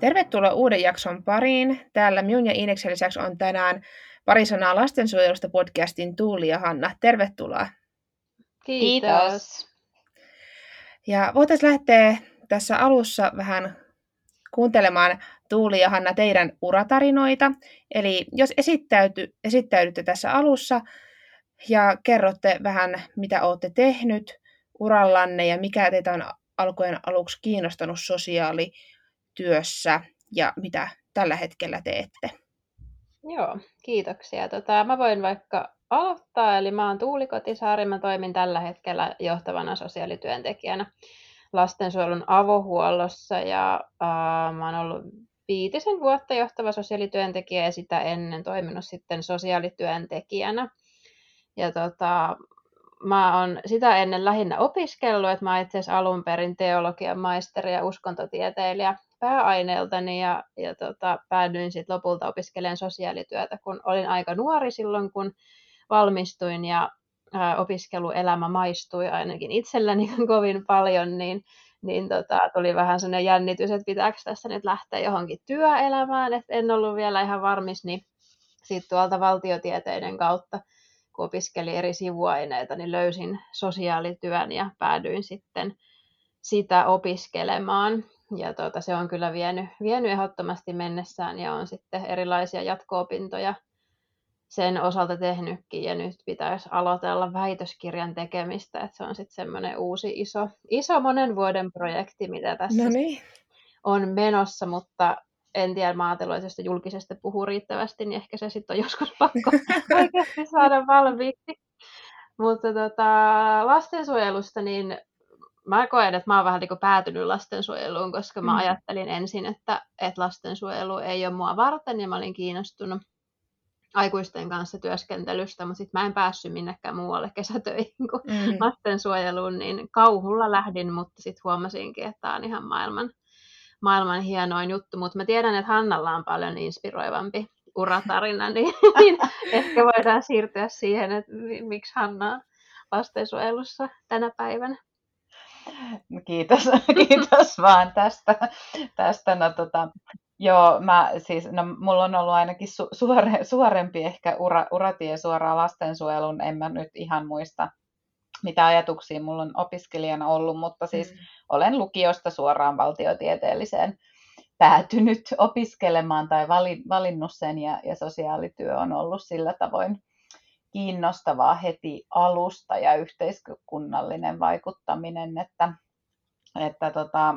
Tervetuloa uuden jakson pariin. Täällä minun ja Ineksen lisäksi on tänään pari sanaa lastensuojelusta podcastin Tuuli ja Hanna. Tervetuloa. Kiitos. Ja voitaisiin lähteä tässä alussa vähän kuuntelemaan Tuuli ja Hanna teidän uratarinoita. Eli jos esittäyty, esittäydytte tässä alussa ja kerrotte vähän, mitä olette tehnyt urallanne ja mikä teitä on alkujen aluksi kiinnostanut sosiaalityössä ja mitä tällä hetkellä teette. Joo, kiitoksia. Tota, mä voin vaikka aloittaa, eli mä oon Tuuli Kotisaari, mä toimin tällä hetkellä johtavana sosiaalityöntekijänä lastensuojelun avohuollossa ja äh, mä oon ollut viitisen vuotta johtava sosiaalityöntekijä ja sitä ennen toiminut sitten sosiaalityöntekijänä. Ja tota, mä oon sitä ennen lähinnä opiskellut, että mä itse asiassa alun perin teologian maisteri ja uskontotieteilijä pääaineeltani ja, ja tota, päädyin sitten lopulta opiskelemaan sosiaalityötä, kun olin aika nuori silloin, kun valmistuin ja ää, opiskeluelämä maistui ainakin itselläni kovin paljon, niin, niin tota, tuli vähän sellainen jännitys, että pitääkö tässä nyt lähteä johonkin työelämään, että en ollut vielä ihan varmis, niin sitten tuolta valtiotieteiden kautta kun opiskelin eri sivuaineita, niin löysin sosiaalityön ja päädyin sitten sitä opiskelemaan. Ja tuota, se on kyllä vienyt, vienyt ehdottomasti mennessään ja on sitten erilaisia jatko-opintoja sen osalta tehnytkin ja nyt pitäisi aloitella väitöskirjan tekemistä, että se on sitten semmoinen uusi iso, iso monen vuoden projekti, mitä tässä no niin. on menossa, mutta en tiedä, mä ajatellut, että jos julkisesti puhuu riittävästi, niin ehkä se sitten on joskus pakko oikeasti saada valmiiksi. Mutta tota, lastensuojelusta, niin mä koen, että mä oon vähän niin päätynyt lastensuojeluun, koska mä mm. ajattelin ensin, että, että lastensuojelu ei ole mua varten, ja mä olin kiinnostunut aikuisten kanssa työskentelystä, mutta sitten mä en päässyt minnekään muualle kesätöihin kuin mm. lastensuojeluun, niin kauhulla lähdin, mutta sitten huomasinkin, että tämä on ihan maailman maailman hienoin juttu, mutta mä tiedän, että Hannalla on paljon inspiroivampi uratarina, niin, niin ehkä voidaan siirtyä siihen, että miksi Hanna on lastensuojelussa tänä päivänä. Kiitos, kiitos vaan tästä. tästä no, tota, joo, mä, siis, no, mulla on ollut ainakin su, suore, suorempi ehkä ura, uratie suoraan lastensuojelun, en mä nyt ihan muista mitä ajatuksia mulla on opiskelijana ollut, mutta siis mm. Olen lukiosta suoraan valtiotieteelliseen päätynyt opiskelemaan tai valinnut sen ja, ja sosiaalityö on ollut sillä tavoin kiinnostavaa heti alusta ja yhteiskunnallinen vaikuttaminen, että, että tota,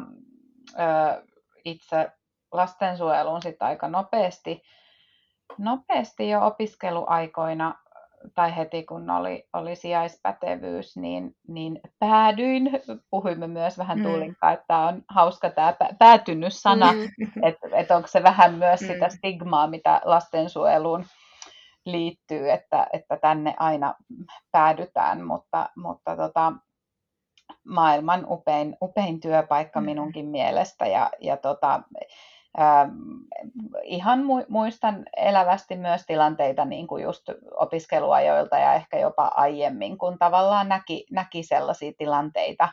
itse lastensuojeluun sitten aika nopeasti, nopeasti jo opiskeluaikoina tai heti kun oli, oli sijaispätevyys, niin, niin päädyin. Puhuimme myös vähän mm. Tuulikka, että on hauska tämä päätynyt sana, mm. että et onko se vähän myös mm. sitä stigmaa, mitä lastensuojeluun liittyy, että, että tänne aina päädytään, mutta, mutta tota, maailman upein, upein työpaikka mm. minunkin mielestä ja, ja tota, Ähm, ihan muistan elävästi myös tilanteita niin kuin just opiskeluajoilta ja ehkä jopa aiemmin, kun tavallaan näki, näki sellaisia tilanteita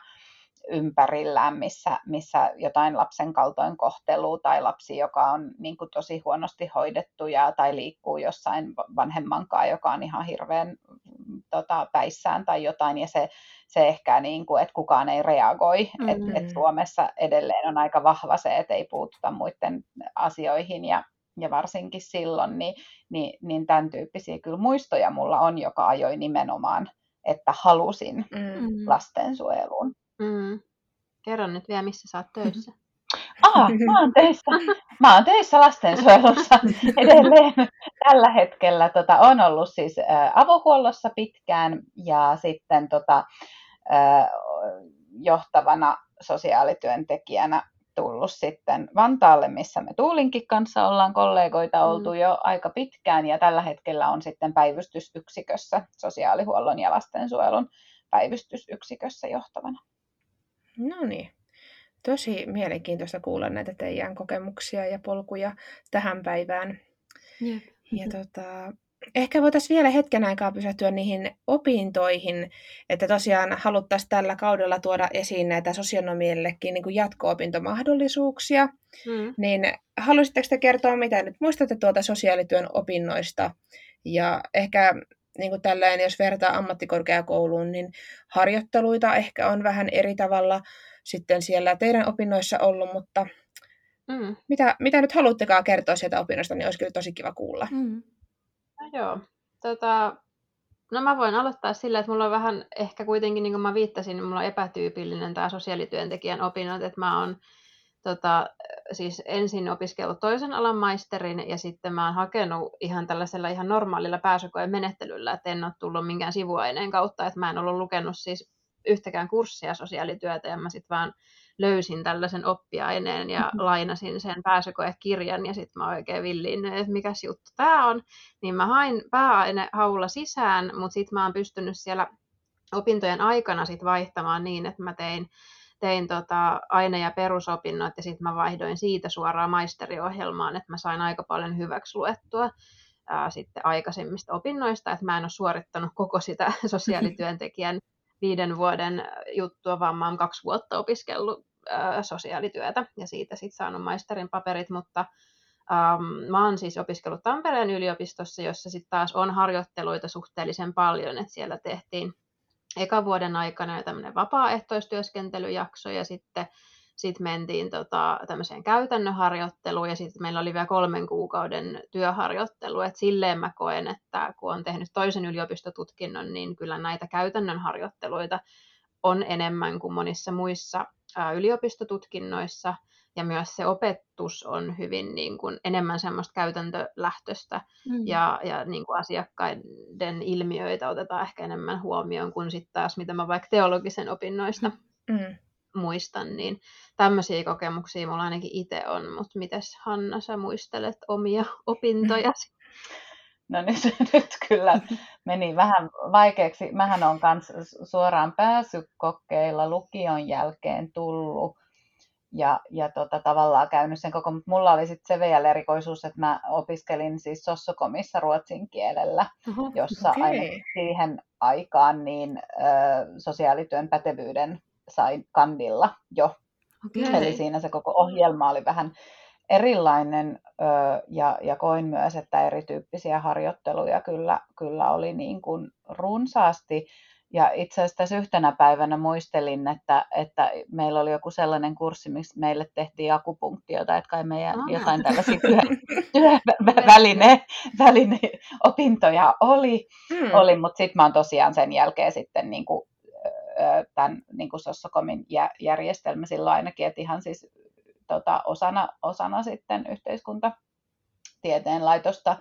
ympärillään, missä, missä jotain lapsen kaltoinkohtelua tai lapsi, joka on niin kuin tosi huonosti hoidettu ja, tai liikkuu jossain vanhemmankaan, joka on ihan hirveän tota, päissään tai jotain, ja se, se ehkä, niin kuin, että kukaan ei reagoi. Mm-hmm. Et, et Suomessa edelleen on aika vahva se, että ei puututa muiden asioihin, ja, ja varsinkin silloin, niin, niin, niin tämän tyyppisiä kyllä muistoja mulla on, joka ajoi nimenomaan, että halusin mm-hmm. lastensuojeluun. Mm. Kerro nyt vielä, missä sä oot töissä. Ah, mä oon töissä, mä oon töissä lastensuojelussa edelleen tällä hetkellä. Tota, on ollut siis ä, avohuollossa pitkään ja sitten tota, ä, johtavana sosiaalityöntekijänä tullut sitten Vantaalle, missä me Tuulinkin kanssa ollaan kollegoita oltu mm. jo aika pitkään ja tällä hetkellä on sitten päivystysyksikössä, sosiaalihuollon ja lastensuojelun päivystysyksikössä johtavana. No niin. Tosi mielenkiintoista kuulla näitä teidän kokemuksia ja polkuja tähän päivään. Yep. Ja tota, ehkä voitaisiin vielä hetken aikaa pysähtyä niihin opintoihin, että tosiaan haluttaisiin tällä kaudella tuoda esiin näitä sosionomillekin niin jatko-opintomahdollisuuksia. Mm. Niin haluaisitteko te kertoa, mitä nyt muistatte tuolta sosiaalityön opinnoista? Ja ehkä niin kuin tällainen, jos vertaa ammattikorkeakouluun, niin harjoitteluita ehkä on vähän eri tavalla sitten siellä teidän opinnoissa ollut, mutta mm. mitä, mitä nyt haluttekaan kertoa sieltä opinnoista, niin olisi kyllä tosi kiva kuulla. Mm. No joo. Tota, no mä voin aloittaa sillä, että mulla on vähän ehkä kuitenkin, niin kuin mä viittasin, niin mulla on epätyypillinen tämä sosiaalityöntekijän opinnot, että mä oon tota, siis ensin opiskellut toisen alan maisterin ja sitten mä oon hakenut ihan tällaisella ihan normaalilla pääsykoen menettelyllä, että en ole tullut minkään sivuaineen kautta, että mä en ollut lukenut siis yhtäkään kurssia sosiaalityötä ja mä sitten vaan löysin tällaisen oppiaineen ja mm-hmm. lainasin sen pääsykoekirjan ja sitten mä oikein villiin, että mikä juttu tämä on. Niin mä hain pääainehaulla sisään, mutta sitten mä oon pystynyt siellä opintojen aikana sit vaihtamaan niin, että mä tein tein tota aine- ja perusopinnot ja sitten mä vaihdoin siitä suoraan maisteriohjelmaan, että mä sain aika paljon hyväksi luettua ää, sitten aikaisemmista opinnoista, että mä en ole suorittanut koko sitä sosiaalityöntekijän viiden vuoden juttua, vaan mä oon kaksi vuotta opiskellut ää, sosiaalityötä ja siitä sitten saanut maisterin paperit, mutta Um, mä oon siis opiskellut Tampereen yliopistossa, jossa sitten taas on harjoitteluita suhteellisen paljon, että siellä tehtiin ekan vuoden aikana jo tämmöinen vapaaehtoistyöskentelyjakso ja sitten sit mentiin tota, tämmöiseen käytännön harjoitteluun ja sitten meillä oli vielä kolmen kuukauden työharjoittelu. Et silleen mä koen, että kun on tehnyt toisen yliopistotutkinnon, niin kyllä näitä käytännön harjoitteluita on enemmän kuin monissa muissa ää, yliopistotutkinnoissa – ja myös se opetus on hyvin niin kuin, enemmän semmoista käytäntölähtöistä mm. ja, ja niin kuin asiakkaiden ilmiöitä otetaan ehkä enemmän huomioon kuin sitten taas, mitä mä vaikka teologisen opinnoista mm. muistan, niin tämmöisiä kokemuksia mulla ainakin itse on, mutta mites Hanna, sä muistelet omia opintoja? No nyt, nyt kyllä meni vähän vaikeaksi. Mähän on myös suoraan pääsykokeilla lukion jälkeen tullut ja, ja tota, tavallaan käynyt sen koko, mutta mulla oli sitten se vielä erikoisuus, että mä opiskelin siis Sossokomissa ruotsin kielellä, Oho, jossa okay. aina siihen aikaan niin ö, sosiaalityön pätevyyden sain kandilla jo. Okay. Eli siinä se koko ohjelma oli vähän erilainen ö, ja, ja koin myös, että erityyppisiä harjoitteluja kyllä, kyllä oli niin kuin runsaasti. Ja itse asiassa tässä yhtenä päivänä muistelin, että, että meillä oli joku sellainen kurssi, missä meille tehtiin akupunktiota, että kai meidän ah. jotain tällaisia työ, työväline väline, opintoja oli, hmm. oli mutta sitten mä oon tosiaan sen jälkeen sitten niin kuin, tämän niin kuin Sossokomin järjestelmä silloin ainakin, että ihan siis tota, osana, osana sitten yhteiskuntatieteen laitosta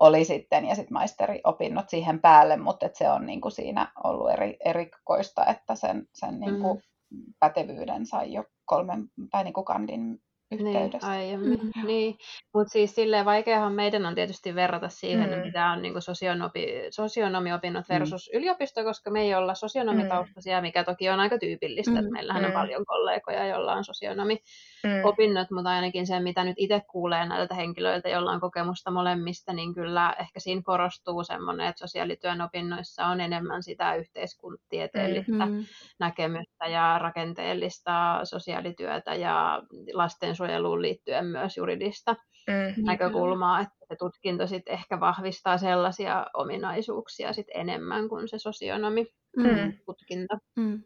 oli sitten, ja sitten maisteriopinnot siihen päälle, mutta et se on niin kuin siinä ollut eri, erikoista, että sen, sen niin kuin mm. pätevyyden sai jo kolmen, tai niin kuin kandin niin, yhteydessä. Niin, aiemmin. Mm. Niin. Mutta siis silleen vaikeahan meidän on tietysti verrata siihen, mm. mitä on niin sosionomi, sosionomiopinnot mm. versus mm. yliopisto, koska me ei olla sosionomitaustaisia, mikä toki on aika tyypillistä, mm. että meillähän mm. on paljon kollegoja, joilla on sosionomiopinnot, mm. mutta ainakin se, mitä nyt itse kuulee näiltä henkilöiltä, joilla on kokemusta molemmista, niin kyllä ehkä siinä korostuu semmoinen, että sosiaalityön opinnoissa on enemmän sitä yhteiskuntatieteellistä mm. näkemystä ja rakenteellista sosiaalityötä ja lasten lastensuojeluun liittyen myös juridista mm-hmm. näkökulmaa, että se tutkinto sitten ehkä vahvistaa sellaisia ominaisuuksia sit enemmän kuin se sosionomi mm. tutkinto. Mm.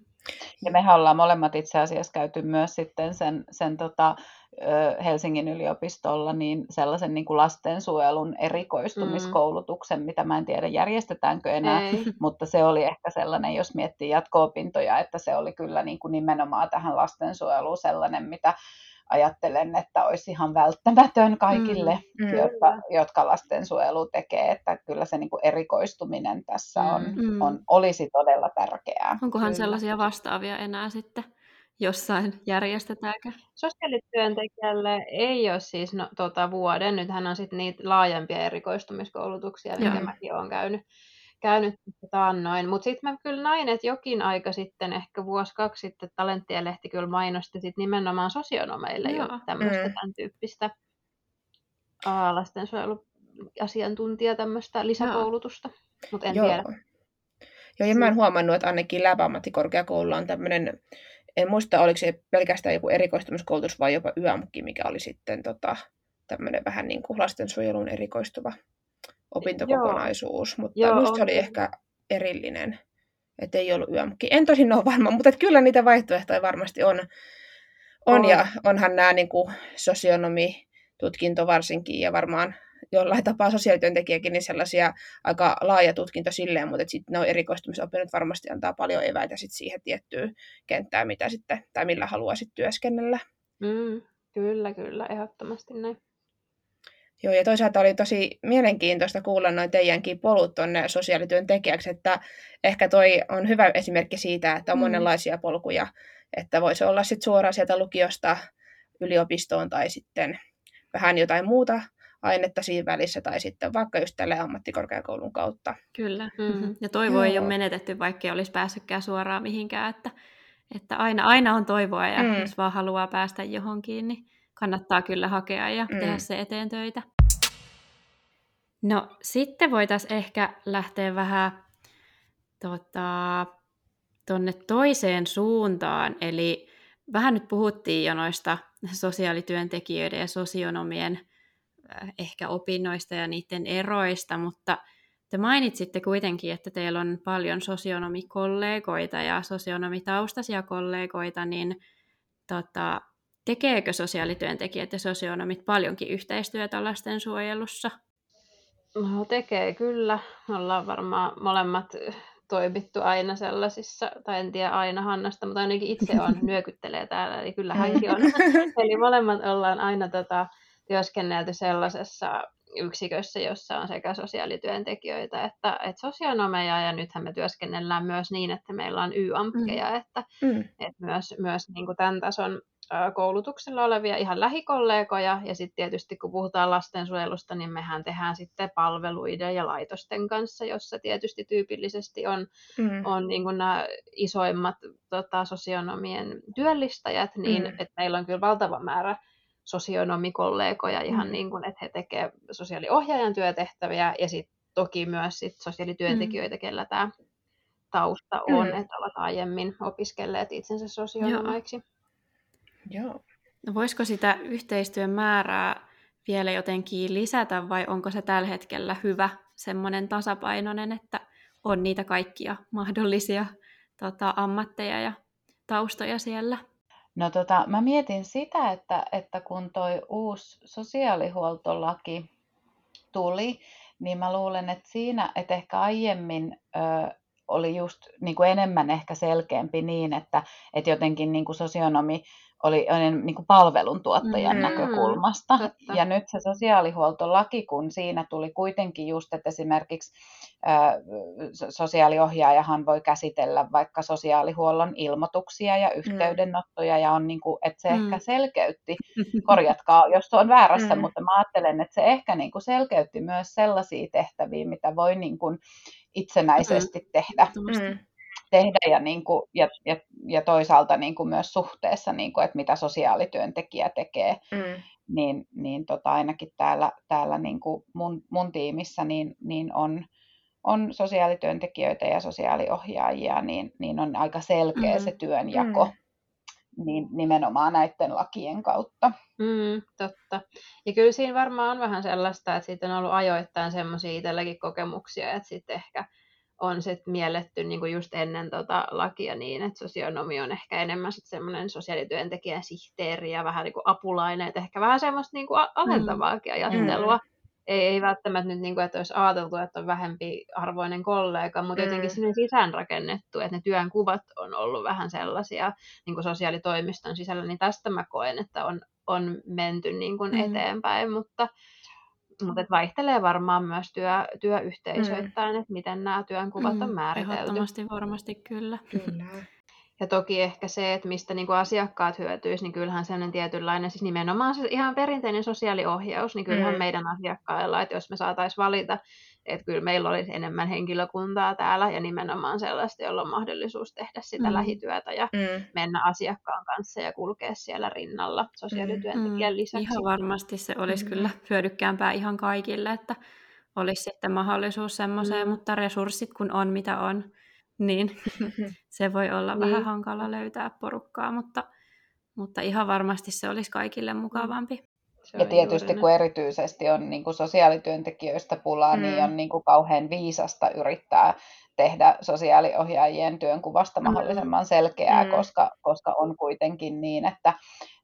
Ja mehän ollaan molemmat itse asiassa käyty myös sitten sen, sen tota, Helsingin yliopistolla niin sellaisen niin kuin lastensuojelun erikoistumiskoulutuksen, mm. mitä mä en tiedä järjestetäänkö enää, Ei. mutta se oli ehkä sellainen, jos miettii jatko-opintoja, että se oli kyllä niin kuin nimenomaan tähän lastensuojeluun sellainen, mitä ajattelen, että olisi ihan välttämätön kaikille, mm, mm. Jotka, jotka lastensuojelu tekee, että kyllä se niin kuin erikoistuminen tässä on, mm. on, olisi todella tärkeää. Onkohan kyllä. sellaisia vastaavia enää sitten? Jossain järjestetäänkö? Sosiaalityöntekijälle ei ole siis no, tota, vuoden. Nythän on sitten niitä laajempia erikoistumiskoulutuksia, mitä mäkin olen käynyt käynyt taannoin. Mutta sitten mä kyllä näin, että jokin aika sitten, ehkä vuosi kaksi sitten, Talenttien lehti kyllä mainosti sit nimenomaan sosionomeille Joo. jo tämmöistä mm. tämän tyyppistä lastensuojelu asiantuntija tämmöistä lisäkoulutusta, mutta en Joo. tiedä. Joo, ja mä oon huomannut, että ainakin Läpäammattikorkeakoululla on tämmöinen, en muista oliko se pelkästään joku erikoistumiskoulutus vai jopa YAMKI, mikä oli sitten tota, tämmöinen vähän niin kuin lastensuojeluun erikoistuva opintokokonaisuus, mutta Joo, musta se oli ehkä erillinen, että ei ollut YAMKI. En tosin ole varma, mutta kyllä niitä vaihtoehtoja varmasti on. On, On. ja onhan nämä niin kuin sosionomitutkinto varsinkin, ja varmaan jollain tapaa sosiaalityöntekijäkin, niin sellaisia aika laaja tutkinto silleen, mutta sitten nuo erikoistumisopinnot varmasti antaa paljon eväitä sit siihen tiettyyn kenttään, mitä sitten, tai millä haluaa sitten työskennellä. Mm, kyllä, kyllä, ehdottomasti näin. Joo, ja toisaalta oli tosi mielenkiintoista kuulla noin teidänkin polut tuonne sosiaalityöntekijäksi, että ehkä toi on hyvä esimerkki siitä, että on Mm. monenlaisia polkuja, että voisi olla sitten suoraan sieltä lukiosta yliopistoon tai sitten vähän jotain muuta ainetta siinä välissä tai sitten vaikka just tälle ammattikorkeakoulun kautta. Kyllä. Mm. Ja toivo ei ole menetetty, vaikka ei olisi päässytkään suoraan mihinkään. Että, että aina, aina on toivoa ja Mm. jos vaan haluaa päästä johonkin, niin kannattaa kyllä hakea ja Mm. tehdä se eteen töitä. No sitten voitaisiin ehkä lähteä vähän tota, tonne toiseen suuntaan. Eli vähän nyt puhuttiin jo noista sosiaalityöntekijöiden ja sosionomien ehkä opinnoista ja niiden eroista, mutta te mainitsitte kuitenkin, että teillä on paljon sosionomikollegoita ja sosionomitaustaisia kollegoita, niin tota, tekeekö sosiaalityöntekijät ja sosionomit paljonkin yhteistyötä lastensuojelussa? No, tekee kyllä. Me ollaan varmaan molemmat toimittu aina sellaisissa, tai en tiedä aina Hannasta, mutta ainakin itse on, nyökyttelee täällä, eli kyllä hänkin on. Eli molemmat ollaan aina tota, työskennelty sellaisessa yksikössä, jossa on sekä sosiaalityöntekijöitä että, että sosionomeja, ja nythän me työskennellään myös niin, että meillä on YAMPkeja, että, Mm. että myös, myös niin kuin tämän tason koulutuksella olevia ihan lähikollegoja, ja sitten tietysti kun puhutaan lastensuojelusta, niin mehän tehdään sitten palveluiden ja laitosten kanssa, jossa tietysti tyypillisesti on, Mm. on niin kuin nämä isoimmat tota, sosionomien työllistäjät, niin Mm. että meillä on kyllä valtava määrä sosionomikollegoja ihan Mm. niin kuin, että he tekevät sosiaaliohjaajan työtehtäviä ja sitten toki myös sit sosiaalityöntekijöitä, kellä tämä tausta on, Mm. että ovat aiemmin opiskelleet itsensä sosionomeiksi. Joo. No voisiko sitä yhteistyön määrää vielä jotenkin lisätä vai onko se tällä hetkellä hyvä semmoinen tasapainoinen, että on niitä kaikkia mahdollisia tota, ammatteja ja taustoja siellä? No tota, mä mietin sitä, että, että kun toi uusi sosiaalihuoltolaki tuli, niin mä luulen, että siinä, että ehkä aiemmin ö, oli just niin kuin enemmän ehkä selkeämpi niin, että, että jotenkin niin kuin sosionomi oli oli niin kuin palveluntuottajan Mm. näkökulmasta. Totta. Ja nyt se sosiaalihuoltolaki, kun siinä tuli kuitenkin just, että esimerkiksi so- sosiaaliohjaajahan voi käsitellä vaikka sosiaalihuollon ilmoituksia ja yhteydenottoja, ja on niin kuin, että se Mm. ehkä selkeytti, korjatkaa jos on väärässä, Mm. mutta mä ajattelen, että se ehkä niin kuin selkeytti myös sellaisia tehtäviä, mitä voi niin kuin itsenäisesti tehdä Ehdottomasti. Mm. Tehdä ja, niin kuin, ja, ja, ja toisaalta niin kuin myös suhteessa, niin kuin, että mitä sosiaalityöntekijä tekee, Mm. niin, niin tota, ainakin täällä, täällä niin kuin mun, mun tiimissä niin, niin on, on sosiaalityöntekijöitä ja sosiaaliohjaajia, niin, niin on aika selkeä Mhm. se työnjako niin nimenomaan näiden lakien kautta. Mm, totta. Ja kyllä siinä varmaan on vähän sellaista, että siitä on ollut ajoittain semmoisia itselläkin kokemuksia, että sitten ehkä on sit mielletty niin kuin just ennen tota lakia niin, että sosionomi on ehkä enemmän sit semmoinen sosiaalityöntekijän sihteeri ja vähän niin kuin apulainen, että ehkä vähän semmoista niin kuin alentavaakin ajattelua. Ei, ei välttämättä nyt, niin kuin, että olisi ajateltu, että on vähempi arvoinen kollega, mutta Mm. jotenkin sinne sisäänrakennettu, että ne työnkuvat on ollut vähän sellaisia niin kuin sosiaalitoimiston sisällä, niin tästä mä koen, että on, on menty niin kuin Mm. eteenpäin, mutta, mutta et vaihtelee varmaan myös työ, työyhteisöittäin, että miten nämä työnkuvat on Mm, määritelty. Ehdottomasti varmasti kyllä. Kyllä. Ja toki ehkä se, että mistä niin kuin asiakkaat hyötyisi, niin kyllähän sellainen tietynlainen, siis nimenomaan se ihan perinteinen sosiaaliohjaus, niin kyllähän Mm. meidän asiakkailla, että jos me saataisiin valita, että kyllä meillä olisi enemmän henkilökuntaa täällä ja nimenomaan sellaista, jolla on mahdollisuus tehdä sitä mm. lähityötä ja mm. mennä asiakkaan kanssa ja kulkea siellä rinnalla sosiaalityöntekijän mm. lisäksi. Ihan varmasti se olisi mm. kyllä hyödykkäämpää ihan kaikille, että olisi sitten mahdollisuus semmoiseen, mm. mutta resurssit kun on mitä on, niin se voi olla niin. vähän hankala löytää porukkaa, mutta, mutta ihan varmasti se olisi kaikille mukavampi. Se ja tietysti kun erityisesti on niin kuin sosiaalityöntekijöistä pulaa, niin mm. niin on niin kuin kauhean viisasta yrittää tehdä sosiaaliohjaajien työnkuvasta mm. mahdollisimman selkeää, mm. koska, koska on kuitenkin niin, että,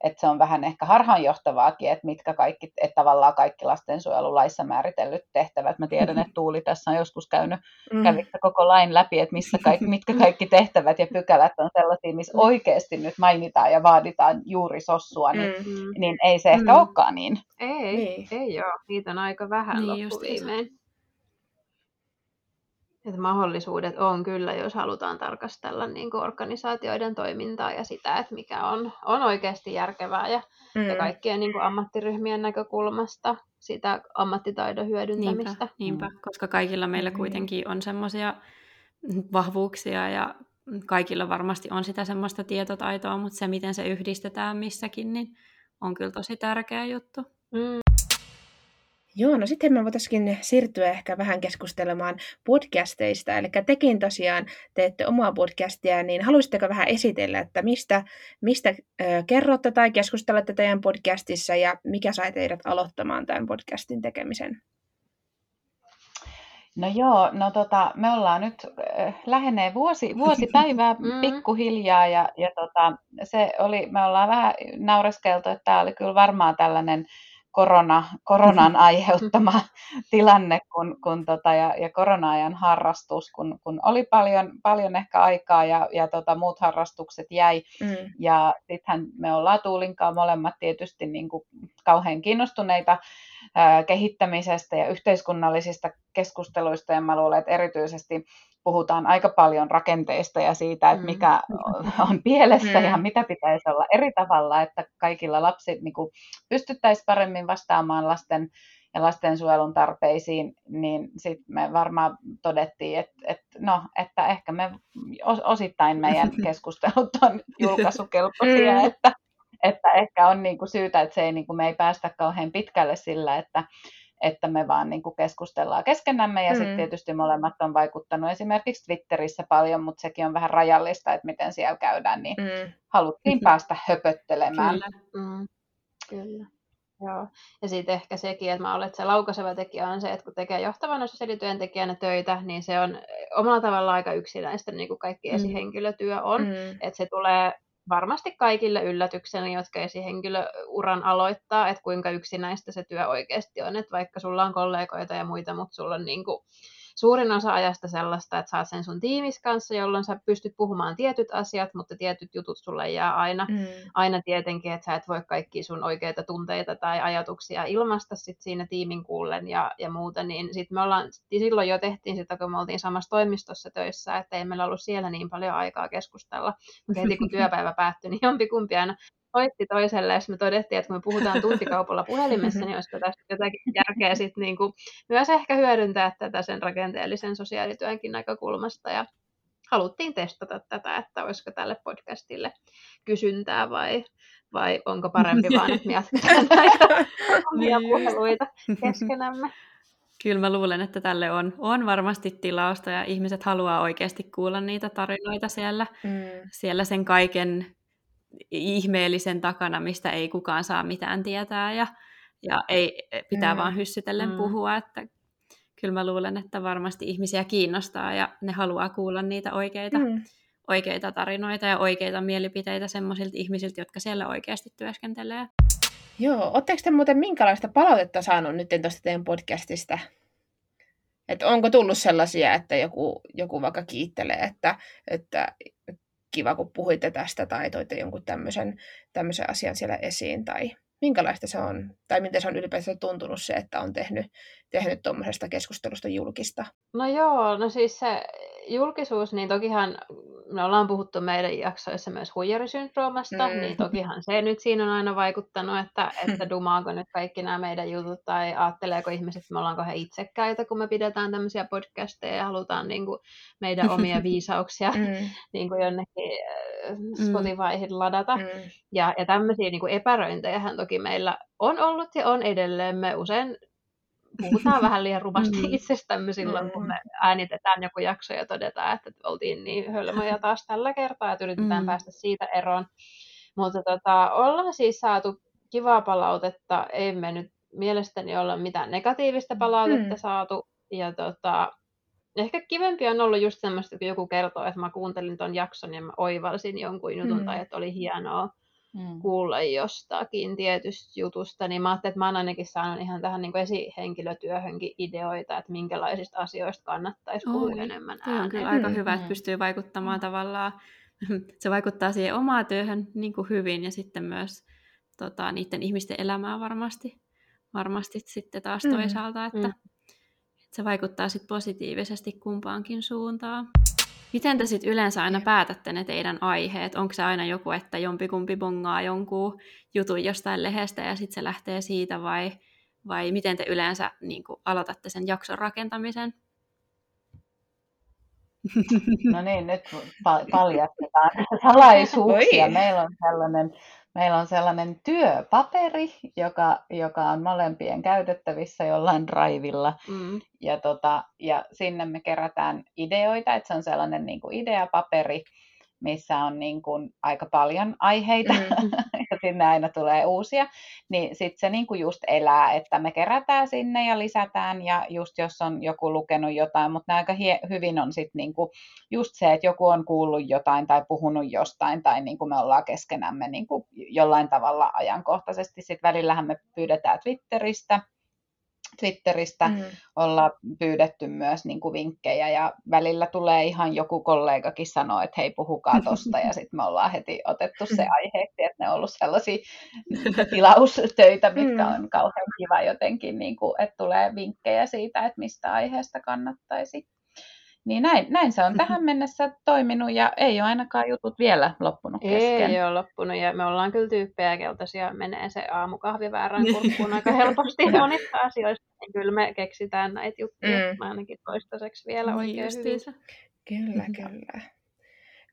että se on vähän ehkä harhaanjohtavaakin, että mitkä kaikki, että tavallaan kaikki lastensuojelulaissa määritellyt tehtävät. Mä tiedän, että Tuuli tässä on joskus käynyt, mm. kävitte koko lain läpi, että missä kaikki, mitkä kaikki tehtävät ja pykälät on sellaisia, missä mm. oikeasti nyt mainitaan ja vaaditaan juuri sossua, niin, mm. niin ei se ehkä mm. olekaan niin. Ei, niin. ei ole. Niitä on aika vähän niin, loppuviimein että mahdollisuudet on kyllä, jos halutaan tarkastella niin kuin organisaatioiden toimintaa ja sitä, että mikä on, on oikeasti järkevää ja, mm. ja kaikkien niin kuin ammattiryhmien näkökulmasta sitä ammattitaidon hyödyntämistä. Niinpä, niinpä mm. koska kaikilla meillä mm. kuitenkin on semmoisia vahvuuksia ja kaikilla varmasti on sitä semmoista tietotaitoa, mutta se, miten se yhdistetään missäkin, niin on kyllä tosi tärkeä juttu. Mm. Joo, no sitten me voitaisiin siirtyä ehkä vähän keskustelemaan podcasteista. Eli tekin tosiaan teette omaa podcastia, niin haluaisitteko vähän esitellä, että mistä, mistä ö, kerrotte tai keskustelette teidän podcastissa ja mikä sai teidät aloittamaan tämän podcastin tekemisen? No joo, no tota, me ollaan nyt äh, lähenee vuosi, vuosipäivää mm. pikkuhiljaa ja, ja tota, se oli, me ollaan vähän naureskeltu, että tämä oli kyllä varmaan tällainen korona, koronan aiheuttama tilanne kun, kun tota, ja, ja korona-ajan harrastus, kun, kun oli paljon, paljon ehkä aikaa ja, ja tota, muut harrastukset jäi. Mm. Ja sittenhän me ollaan Tuulinkaan molemmat tietysti niin kuin kauhean kiinnostuneita kehittämisestä ja yhteiskunnallisista keskusteluista ja mä luulen, että erityisesti puhutaan aika paljon rakenteista ja siitä, että mm. mikä on pielessä mm. ja mitä pitäisi olla eri tavalla, että kaikilla lapsi niin pystyttäisiin paremmin vastaamaan lasten ja lastensuojelun tarpeisiin, niin sitten me varmaan todettiin, että, että, no, että ehkä me osittain meidän keskustelut on julkaisukelpoisia, mm. että, että ehkä on niin kuin syytä, että se ei, niin kuin, me ei päästä kauhean pitkälle sillä, että, että me vaan niin kuin keskustellaan keskenämme ja mm. sitten tietysti molemmat on vaikuttanut esimerkiksi Twitterissä paljon, mutta sekin on vähän rajallista, että miten siellä käydään, niin mm. haluttiin mm-hmm. päästä höpöttelemään. Kyllä. Mm. Kyllä. Joo. Ja sitten ehkä sekin, että mä olen, että se laukaiseva tekijä on se, että kun tekee johtavana sosiaalityöntekijänä töitä, niin se on omalla tavalla aika yksinäistä, niin kuin kaikki mm. esihenkilötyö on. Mm. Että se tulee varmasti kaikille yllätyksenä, jotka esihenkilöuran aloittaa, että kuinka yksinäistä se työ oikeasti on, että vaikka sulla on kollegoita ja muita, mutta sulla on niin kuin suurin osa ajasta sellaista, että saat sen sun tiimis kanssa, jolloin sä pystyt puhumaan tietyt asiat, mutta tietyt jutut sulle jää aina, mm. aina tietenkin, että sä et voi kaikki sun oikeita tunteita tai ajatuksia ilmaista sit siinä tiimin kuullen ja, ja muuta, niin sit me ollaan, silloin jo tehtiin sitä, kun me oltiin samassa toimistossa töissä, että ei meillä ollut siellä niin paljon aikaa keskustella. Heti kun työpäivä päättyi, niin jompikumpi aina soitti toiselle, jos me todettiin, että kun me puhutaan tuntikaupalla puhelimessa, niin olisiko tästä jotakin järkeä sit niin kuin myös ehkä hyödyntää tätä sen rakenteellisen sosiaalityönkin näkökulmasta. Ja haluttiin testata tätä, että olisiko tälle podcastille kysyntää vai, vai onko parempi vaan, että me jatketaan näitä omia niin puheluita keskenämme. Kyllä mä luulen, että tälle on, on varmasti tilausta ja ihmiset haluaa oikeasti kuulla niitä tarinoita siellä, mm. siellä sen kaiken ihmeellisen takana, mistä ei kukaan saa mitään tietää ja, ja ei, pitää mm. vaan hyssytellen mm. puhua, että kyllä mä luulen, että varmasti ihmisiä kiinnostaa ja ne haluaa kuulla niitä oikeita, mm. oikeita tarinoita ja oikeita mielipiteitä semmoisilta ihmisiltä, jotka siellä oikeasti työskentelee. Joo, oletteko te muuten minkälaista palautetta saanut nyt tuosta teidän podcastista? Että onko tullut sellaisia, että joku, joku vaikka kiittelee, että, että kiva, kun puhuitte tästä tai toitte jonkun tämmöisen, tämmöisen asian siellä esiin, tai minkälaista se on, tai miten se on ylipäätään tuntunut se, että on tehnyt, tehnyt tuommoisesta keskustelusta julkista? No joo, no siis se julkisuus, niin tokihan me ollaan puhuttu meidän jaksoissa myös huijarisyndroomasta, mm. niin tokihan se nyt siinä on aina vaikuttanut, että, että dumaako nyt kaikki nämä meidän jutut tai ajatteleeko ihmiset, että me ollaan kauhean itsekkäitä, kun me pidetään tämmöisiä podcasteja ja halutaan niin kuin, meidän omia viisauksia mm. niin kuin jonnekin äh, mm. Spotifyhin ladata. Mm. Ja, ja tämmöisiä niin kuin epäröintejähän toki meillä on ollut ja on edelleen. Me usein puhutaan vähän liian rumasti mm. itsestämme silloin, kun me mm. äänitetään joku jakso ja todetaan, että oltiin niin hölmöjä taas tällä kertaa, että yritetään mm. päästä siitä eroon. Mutta tota, ollaan siis saatu kivaa palautetta, ei me nyt mielestäni olla mitään negatiivista palautetta mm. saatu. Ja tota, ehkä kivempi on ollut just semmoista, kun joku kertoo, että mä kuuntelin ton jakson ja mä oivalsin jonkun jutun mm. tai että oli hienoa mm. kuulla jostakin tietystä jutusta, niin mä ajattelin, että mä oon ainakin saanut ihan tähän niin esihenkilötyöhönkin ideoita, että minkälaisista asioista kannattaisi puhua Oi, enemmän ääneen. on kyllä aika mm. hyvä, että pystyy vaikuttamaan mm. tavallaan, se vaikuttaa siihen omaan työhön niin kuin hyvin ja sitten myös tota, niiden ihmisten elämään varmasti, varmasti sitten taas mm. toisaalta, että, mm. että se vaikuttaa sitten positiivisesti kumpaankin suuntaan. Miten te sitten yleensä aina päätätte ne teidän aiheet? Onko se aina joku, että jompikumpi bongaa jonkun jutun jostain lehdestä ja sitten se lähtee siitä vai, vai miten te yleensä niin kuin, aloitatte sen jakson rakentamisen? No niin, nyt paljastetaan salaisuuksia. Meillä on sellainen Meillä on sellainen työpaperi, joka, joka on molempien käytettävissä jollain drivilla. Mm. Ja, tota, ja sinne me kerätään ideoita, että se on sellainen niin kuin ideapaperi, missä on niin kuin aika paljon aiheita mm. Sinne aina tulee uusia, niin sitten se niin kuin just elää, että me kerätään sinne ja lisätään ja just jos on joku lukenut jotain, mutta aika hie- hyvin on sitten niin kuin just se, että joku on kuullut jotain tai puhunut jostain tai niin kuin me ollaan keskenämme niin kuin jollain tavalla ajankohtaisesti. Sitten välillähän me pyydetään Twitteristä Twitteristä mm. olla pyydetty myös niin kuin vinkkejä ja välillä tulee ihan joku kollegakin sanoa, että hei puhukaa tosta ja sitten me ollaan heti otettu se aiheeksi, että ne on ollut sellaisia tilaustöitä, mitkä mm. on kauhean kiva jotenkin, niin kuin, että tulee vinkkejä siitä, että mistä aiheesta kannattaisi niin näin, näin se on tähän mennessä toiminut ja ei ole ainakaan jutut vielä loppunut kesken. Ei ole loppunut ja me ollaan kyllä tyyppejä, siellä menee se aamukahvi väärän kurkkuun aika helposti monista asioista. Niin kyllä me keksitään näitä juttuja. Mm. Ainakin toistaiseksi vielä niin oikein hyvin. Kyllä, kyllä.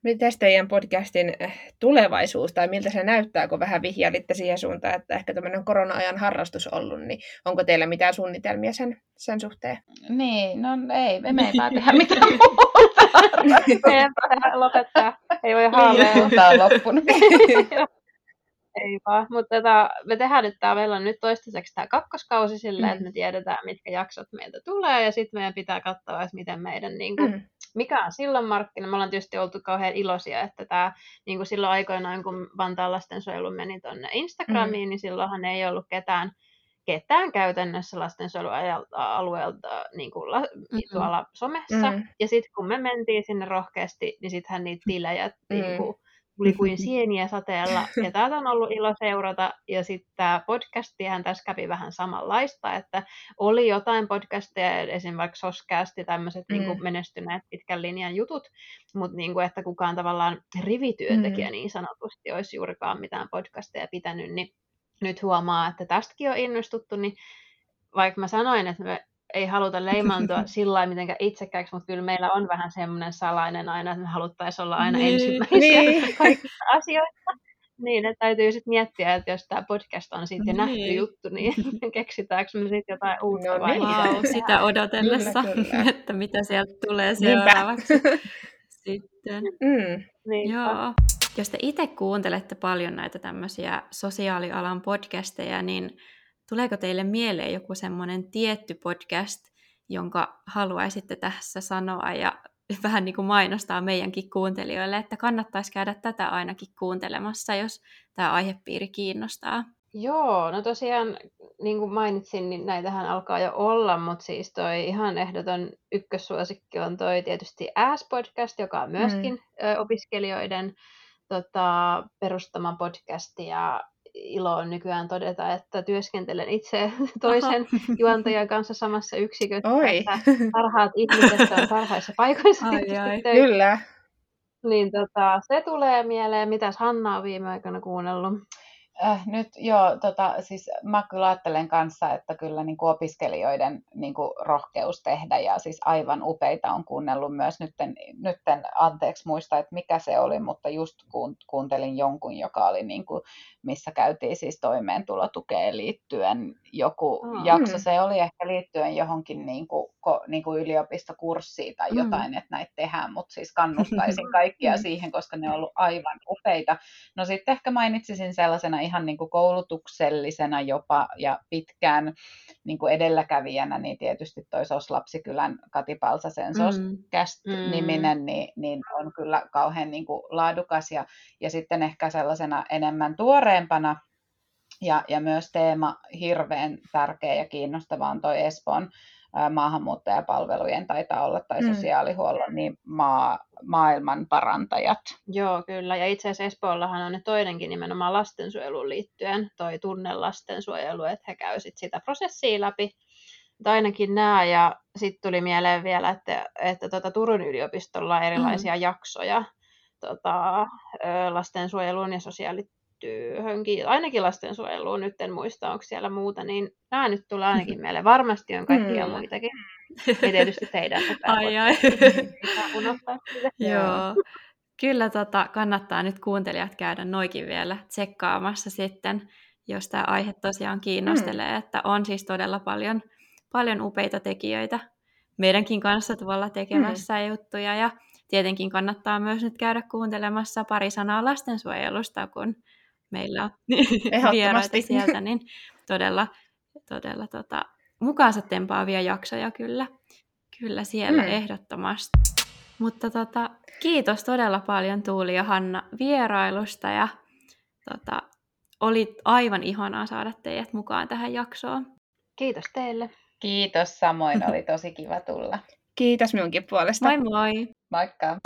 Miten teidän podcastin eh, tulevaisuus, tai miltä se näyttää, kun vähän vihjailitte siihen suuntaan, että ehkä tämmöinen korona-ajan harrastus ollut, niin onko teillä mitään suunnitelmia sen, sen suhteen? Niin, no ei, me ei vaan tehdä mitään muuta. lopettaa, ei voi haaveilla. Tämä on loppunut. ei vaan, mutta tota, me tehdään nyt tämä, meillä on nyt toistaiseksi tämä kakkoskausi silleen, mm. että me tiedetään, mitkä jaksot meiltä tulee, ja sitten meidän pitää katsoa, miten meidän niin kuin, mm mikä on silloin markkina? Me ollaan tietysti oltu kauhean iloisia, että tämä niin kuin silloin aikoinaan, kun Vantaan lastensuojelu meni tuonne Instagramiin, mm. niin silloinhan ei ollut ketään, ketään käytännössä lastensuojelualueelta niin kuin la, mm-hmm. tuolla somessa. Mm. Ja sitten kun me mentiin sinne rohkeasti, niin sittenhän niitä tilejä mm. niin kuin, tuli kuin sieniä sateella. Ja täältä on ollut ilo seurata. Ja sitten tämä podcastihan tässä kävi vähän samanlaista, että oli jotain podcasteja, esimerkiksi Soscast ja tämmöiset mm. niin menestyneet pitkän linjan jutut, mutta niin kuin, että kukaan tavallaan rivityöntekijä mm. niin sanotusti olisi juurikaan mitään podcasteja pitänyt, niin nyt huomaa, että tästäkin on innostuttu, niin vaikka mä sanoin, että me ei haluta leimaantua sillä lailla mitenkään itsekkääksi, mutta kyllä meillä on vähän semmoinen salainen aina, että me haluttaisiin olla aina niin, ensimmäisiä niin. kaikista asioista. Niin, että täytyy sitten miettiä, että jos tämä podcast on sitten niin. nähty juttu, niin keksitäänkö me sitten jotain uutta no, vai wow, niin. sitä odotellessa, kyllä, kyllä. että mitä sieltä tulee seuraavaksi. sitten. Mm. Niin. Joo. Jos te itse kuuntelette paljon näitä tämmöisiä sosiaalialan podcasteja, niin Tuleeko teille mieleen joku semmoinen tietty podcast, jonka haluaisitte tässä sanoa ja vähän niin kuin mainostaa meidänkin kuuntelijoille, että kannattaisi käydä tätä ainakin kuuntelemassa, jos tämä aihepiiri kiinnostaa? Joo, no tosiaan niin kuin mainitsin, niin näitähän alkaa jo olla, mutta siis toi ihan ehdoton ykkössuosikki on toi tietysti Ass-podcast, joka on myöskin mm. opiskelijoiden tota, perustama podcast ja ilo on nykyään todeta, että työskentelen itse toisen juontajan kanssa samassa yksikössä, Oi. että parhaat ihmiset on parhaissa paikoissa. Ai, ai. Kyllä. Niin tota, se tulee mieleen. Mitäs Hanna on viime aikoina kuunnellut? Äh, nyt joo, tota, siis mä kyllä ajattelen kanssa, että kyllä niin kuin opiskelijoiden niin kuin rohkeus tehdä ja siis aivan upeita on kuunnellut myös nytten, nytten anteeksi muista, että mikä se oli, mutta just kuuntelin jonkun, joka oli niin kuin, missä käytiin siis toimeentulotukeen liittyen joku Mm. jakso. Se oli ehkä liittyen johonkin niin kuin, ko, niin kuin yliopistokurssiin tai Mm. jotain, että näitä tehdään, mutta siis kannustaisin kaikkia Mm. siihen, koska ne on ollut aivan upeita. No sitten ehkä mainitsisin sellaisena ihan niin kuin koulutuksellisena jopa ja pitkään niin kuin edelläkävijänä, niin tietysti toi SOS Lapsikylän Kati Palsasen SOS Mm. Cast-niminen, niin, niin on kyllä kauhean niin kuin laadukas ja, ja sitten ehkä sellaisena enemmän tuoreempana ja, ja myös teema hirveän tärkeä ja kiinnostava on toi Espoon maahanmuuttajapalvelujen taitaa olla tai Mm. sosiaalihuollon niin maa, maailman parantajat. Joo, kyllä. Ja itse asiassa Espoollahan on ne toinenkin nimenomaan lastensuojeluun liittyen, toi tunne lastensuojelu, että he käy sit sitä prosessia läpi. Mutta ainakin nämä, ja sitten tuli mieleen vielä, että, että tota Turun yliopistolla on erilaisia mm. jaksoja tota, ö, lastensuojeluun ja sosiaalityöhönkin, ainakin lastensuojeluun, nyt en muista, onko siellä muuta, niin nämä nyt tulee ainakin mieleen. Varmasti on kaikkia Mm. muitakin. Ja tietysti teidän. Ai, ai. Sitä. Joo. Kyllä tota, kannattaa nyt kuuntelijat käydä noikin vielä tsekkaamassa sitten, jos tämä aihe tosiaan kiinnostelee, mm. että on siis todella paljon, paljon upeita tekijöitä meidänkin kanssa tuolla tekemässä mm. juttuja ja tietenkin kannattaa myös nyt käydä kuuntelemassa pari sanaa lastensuojelusta, kun meillä on vieraita sieltä, niin todella, todella tota, mukaansa tempaavia jaksoja kyllä, kyllä siellä Mm. mm. ehdottomasti. Mutta tota, kiitos todella paljon Tuuli ja Hanna vierailusta ja tota, oli aivan ihanaa saada teidät mukaan tähän jaksoon. Kiitos teille. Kiitos samoin, oli tosi kiva tulla. Kiitos minunkin puolesta. Moi moi! Moikka!